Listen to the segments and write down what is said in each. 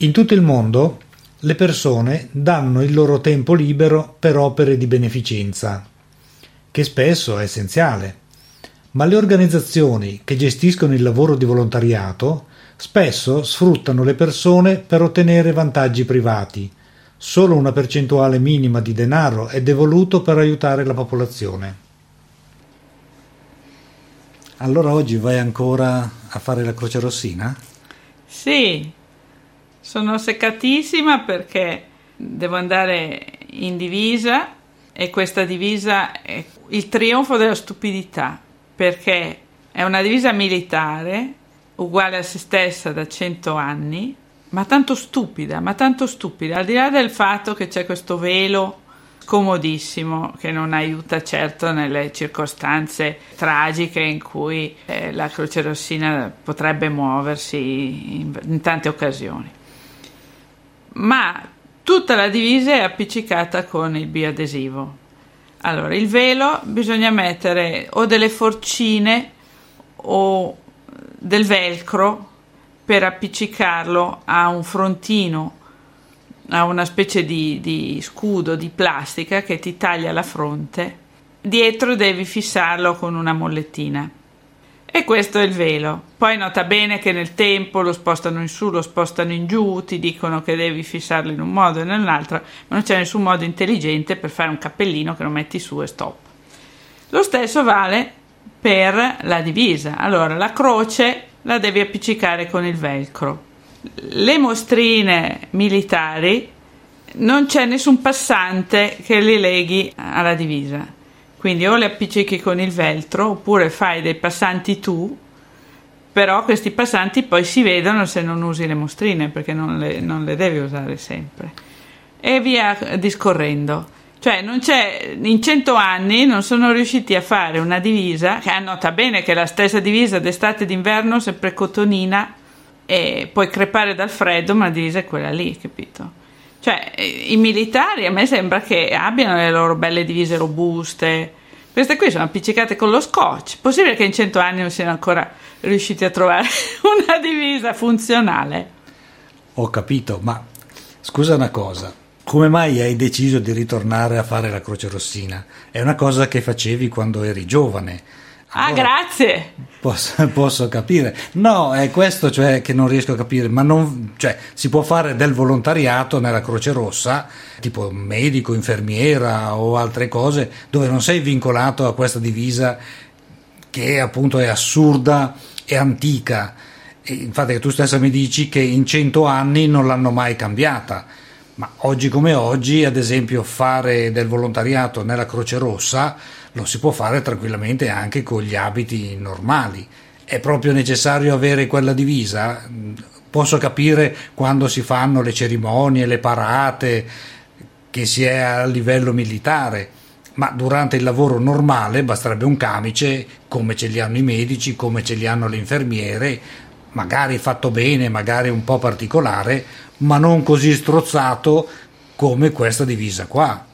In tutto il mondo le persone danno il loro tempo libero per opere di beneficenza, che spesso è essenziale, ma le organizzazioni che gestiscono il lavoro di volontariato spesso sfruttano le persone per ottenere vantaggi privati. Solo una percentuale minima di denaro è devoluto per aiutare la popolazione. Allora oggi vai ancora a fare la croce rossina? Sì, sono seccatissima perché devo andare in divisa e questa divisa è il trionfo della stupidità perché è una divisa militare uguale a se stessa da cento anni, ma tanto stupida, ma tanto stupida, al di là del fatto che c'è questo velo comodissimo che non aiuta certo nelle circostanze tragiche in cui eh, la Croce Rossina potrebbe muoversi in, in tante occasioni ma tutta la divisa è appiccicata con il biadesivo. Allora, il velo bisogna mettere o delle forcine o del velcro per appiccicarlo a un frontino, a una specie di, di scudo di plastica che ti taglia la fronte. Dietro devi fissarlo con una mollettina. E questo è il velo. Poi nota bene che nel tempo lo spostano in su, lo spostano in giù, ti dicono che devi fissarlo in un modo e nell'altro, ma non c'è nessun modo intelligente per fare un cappellino che lo metti su e stop. Lo stesso vale per la divisa. Allora, la croce la devi appiccicare con il velcro. Le mostrine militari non c'è nessun passante che li leghi alla divisa quindi o le appiccichi con il veltro oppure fai dei passanti tu, però questi passanti poi si vedono se non usi le mostrine perché non le, non le devi usare sempre. E via discorrendo. Cioè, in cento anni non sono riusciti a fare una divisa, che nota bene che è la stessa divisa d'estate e d'inverno, sempre cotonina, e puoi crepare dal freddo, ma la divisa è quella lì, capito? Cioè, i militari a me sembra che abbiano le loro belle divise robuste. Queste qui sono appiccicate con lo scotch. Possibile che in cento anni non siano ancora riusciti a trovare una divisa funzionale? Ho capito, ma scusa una cosa. Come mai hai deciso di ritornare a fare la Croce Rossina? È una cosa che facevi quando eri giovane ah, grazie. Posso, posso, capire. No, è questo cioè, che non riesco a capire, ma non, cioè, si può fare del volontariato nella Croce Rossa, tipo medico, infermiera o altre cose, dove non sei vincolato a questa divisa che appunto è assurda e antica. E infatti tu stessa mi dici che in cento anni non l'hanno mai cambiata. Ma oggi come oggi, ad esempio, fare del volontariato nella Croce Rossa lo si può fare tranquillamente anche con gli abiti normali. È proprio necessario avere quella divisa? Posso capire quando si fanno le cerimonie, le parate, che si è a livello militare, ma durante il lavoro normale basterebbe un camice come ce li hanno i medici, come ce li hanno le infermiere, magari fatto bene, magari un po' particolare, ma non così strozzato come questa divisa qua.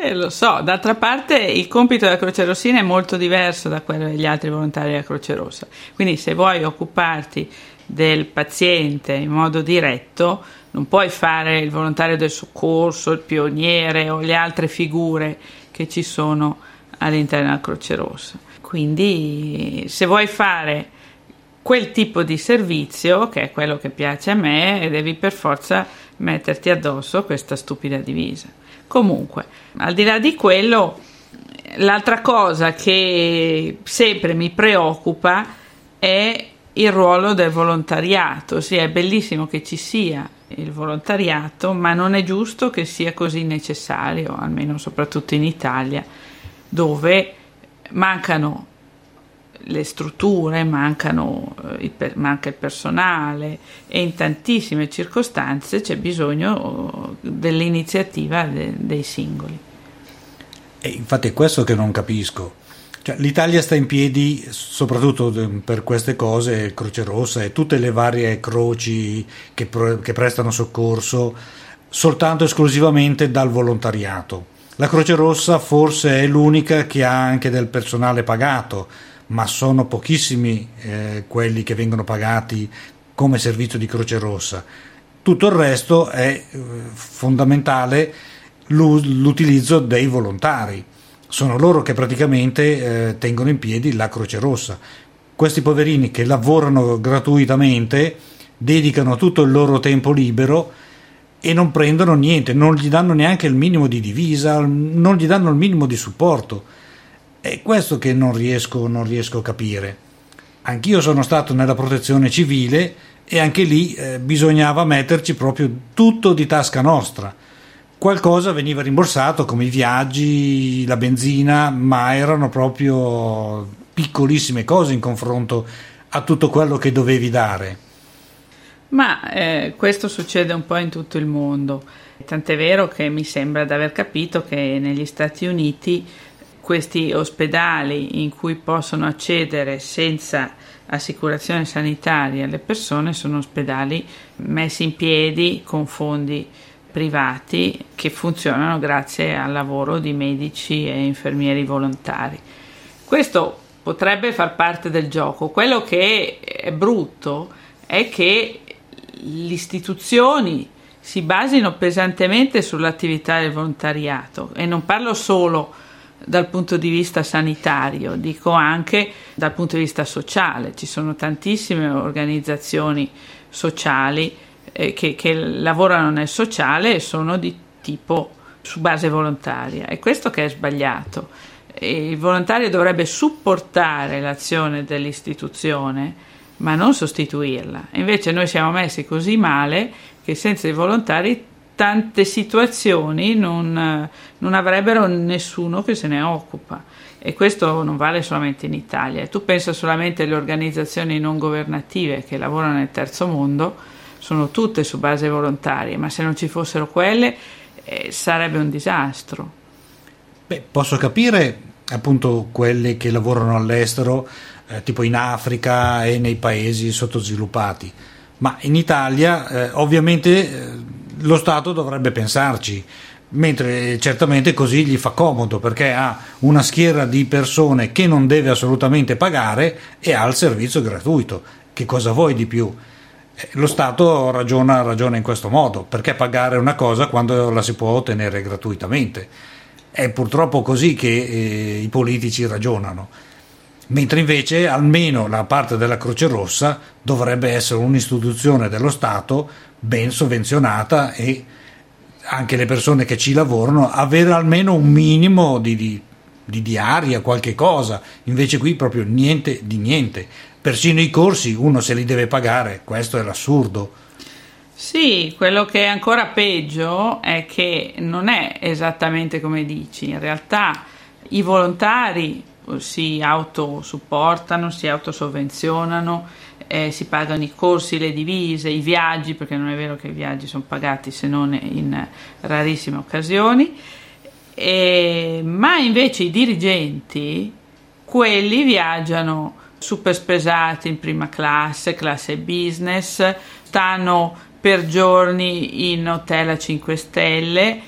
Eh, lo so, d'altra parte il compito della Croce Rossina è molto diverso da quello degli altri volontari della Croce Rossa. Quindi se vuoi occuparti del paziente in modo diretto, non puoi fare il volontario del soccorso, il pioniere o le altre figure che ci sono all'interno della Croce Rossa. Quindi se vuoi fare quel tipo di servizio, che è quello che piace a me, devi per forza metterti addosso questa stupida divisa. Comunque, al di là di quello, l'altra cosa che sempre mi preoccupa è il ruolo del volontariato. Sì, è bellissimo che ci sia il volontariato, ma non è giusto che sia così necessario, almeno soprattutto in Italia, dove mancano le strutture, mancano, eh, manca il personale e in tantissime circostanze c'è bisogno oh, dell'iniziativa de, dei singoli. E infatti è questo che non capisco. Cioè, L'Italia sta in piedi soprattutto per queste cose, Croce Rossa e tutte le varie croci che, che prestano soccorso soltanto esclusivamente dal volontariato. La Croce Rossa forse è l'unica che ha anche del personale pagato, ma sono pochissimi eh, quelli che vengono pagati come servizio di Croce Rossa. tutto il resto è eh, fondamentale l'utilizzo dei volontari. Sono loro che praticamente eh, tengono in piedi la Croce Rossa. Questi poverini che lavorano gratuitamente dedicano tutto il loro tempo libero e non prendono niente, non gli danno neanche il minimo di divisa, non gli danno il minimo di supporto. È questo che non riesco, non riesco a capire. Anch'io sono stato nella protezione civile e anche lì eh, bisognava metterci proprio tutto di tasca nostra. Qualcosa veniva rimborsato come i viaggi, la benzina, ma erano proprio piccolissime cose in confronto a tutto quello che dovevi dare. Ma eh, questo succede un po' in tutto il mondo, tant'è vero che mi sembra di aver capito che negli Stati Uniti questi ospedali in cui possono accedere senza assicurazione sanitaria le persone sono ospedali messi in piedi con fondi privati che funzionano grazie al lavoro di medici e infermieri volontari. Questo potrebbe far parte del gioco. Quello che è brutto è che le istituzioni si basino pesantemente sull'attività del volontariato e non parlo solo dal punto di vista sanitario, dico anche dal punto di vista sociale. Ci sono tantissime organizzazioni sociali eh, che, che lavorano nel sociale e sono di tipo su base volontaria. È questo che è sbagliato. Il volontario dovrebbe supportare l'azione dell'istituzione ma non sostituirla. Invece noi siamo messi così male che senza i volontari tante situazioni non, non, avrebbero nessuno che se ne occupa e questo non vale solamente in Italia. Tu pensa solamente alle organizzazioni non governative che lavorano nel terzo mondo, sono tutte su base volontaria, ma se non ci fossero quelle eh, sarebbe un disastro. Beh, posso capire appunto quelle che lavorano all'estero, eh, tipo in Africa e nei paesi sottosviluppati, ma in Italia eh, ovviamente eh, lo Stato dovrebbe pensarci, mentre certamente così gli fa comodo perché ha una schiera di persone che non deve assolutamente pagare e ha il servizio gratuito. Che cosa vuoi di più? Eh, lo Stato ragiona, ragiona in questo modo, perché pagare una cosa quando la si può ottenere gratuitamente? È purtroppo così che eh, i politici ragionano mentre invece almeno la parte della Croce Rossa dovrebbe essere un'istituzione dello Stato ben sovvenzionata e anche le persone che ci lavorano avere almeno un minimo di, di, di diaria, qualche cosa, invece qui proprio niente di niente. Persino i corsi uno se li deve pagare, questo è l'assurdo. Sì, quello che è ancora peggio è che non è esattamente come dici, in realtà i volontari si autosupportano, si autosovvenzionano eh, si pagano i corsi, le divise, i viaggi, perché non è vero che i viaggi sono pagati se non in rarissime occasioni, e, ma invece i dirigenti, quelli viaggiano super spesati in prima classe, classe business, stanno per giorni in hotel a 5 stelle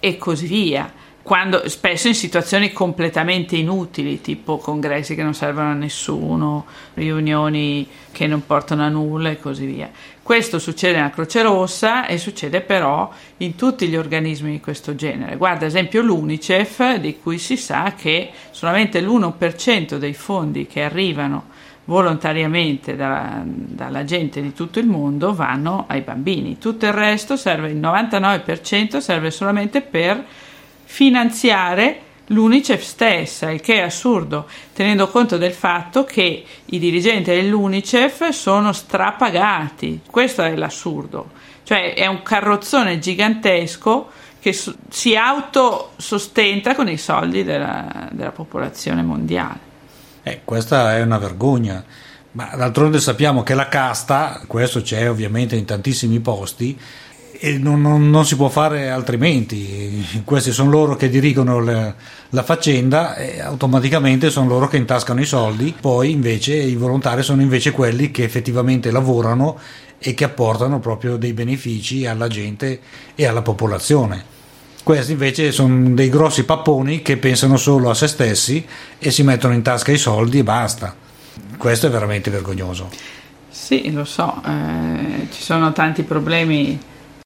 e così via quando, spesso in situazioni completamente inutili, tipo congressi che non servono a nessuno, riunioni che non portano a nulla e così via. Questo succede nella Croce Rossa e succede però in tutti gli organismi di questo genere. Guarda, ad esempio l'UNICEF, di cui si sa che solamente l'1% dei fondi che arrivano volontariamente dalla, dalla, gente di tutto il mondo vanno ai bambini. Tutto il resto serve, il 99% serve solamente per finanziare l'UNICEF stessa, il che è assurdo, tenendo conto del fatto che i dirigenti dell'UNICEF sono strapagati. Questo è l'assurdo. Cioè è un carrozzone gigantesco che si autosostenta con i soldi della, della popolazione mondiale. Eh, questa è una vergogna. Ma d'altronde sappiamo che la casta, questo c'è ovviamente in tantissimi posti, e non, non, non, si può fare altrimenti. Questi sono loro che dirigono le, la faccenda e automaticamente sono loro che intascano i soldi. Poi invece i volontari sono invece quelli che effettivamente lavorano e che apportano proprio dei benefici alla gente e alla popolazione. Questi invece sono dei grossi papponi che pensano solo a se stessi e si mettono in tasca i soldi e basta. Questo è veramente vergognoso. Sì, lo so, eh, ci sono tanti problemi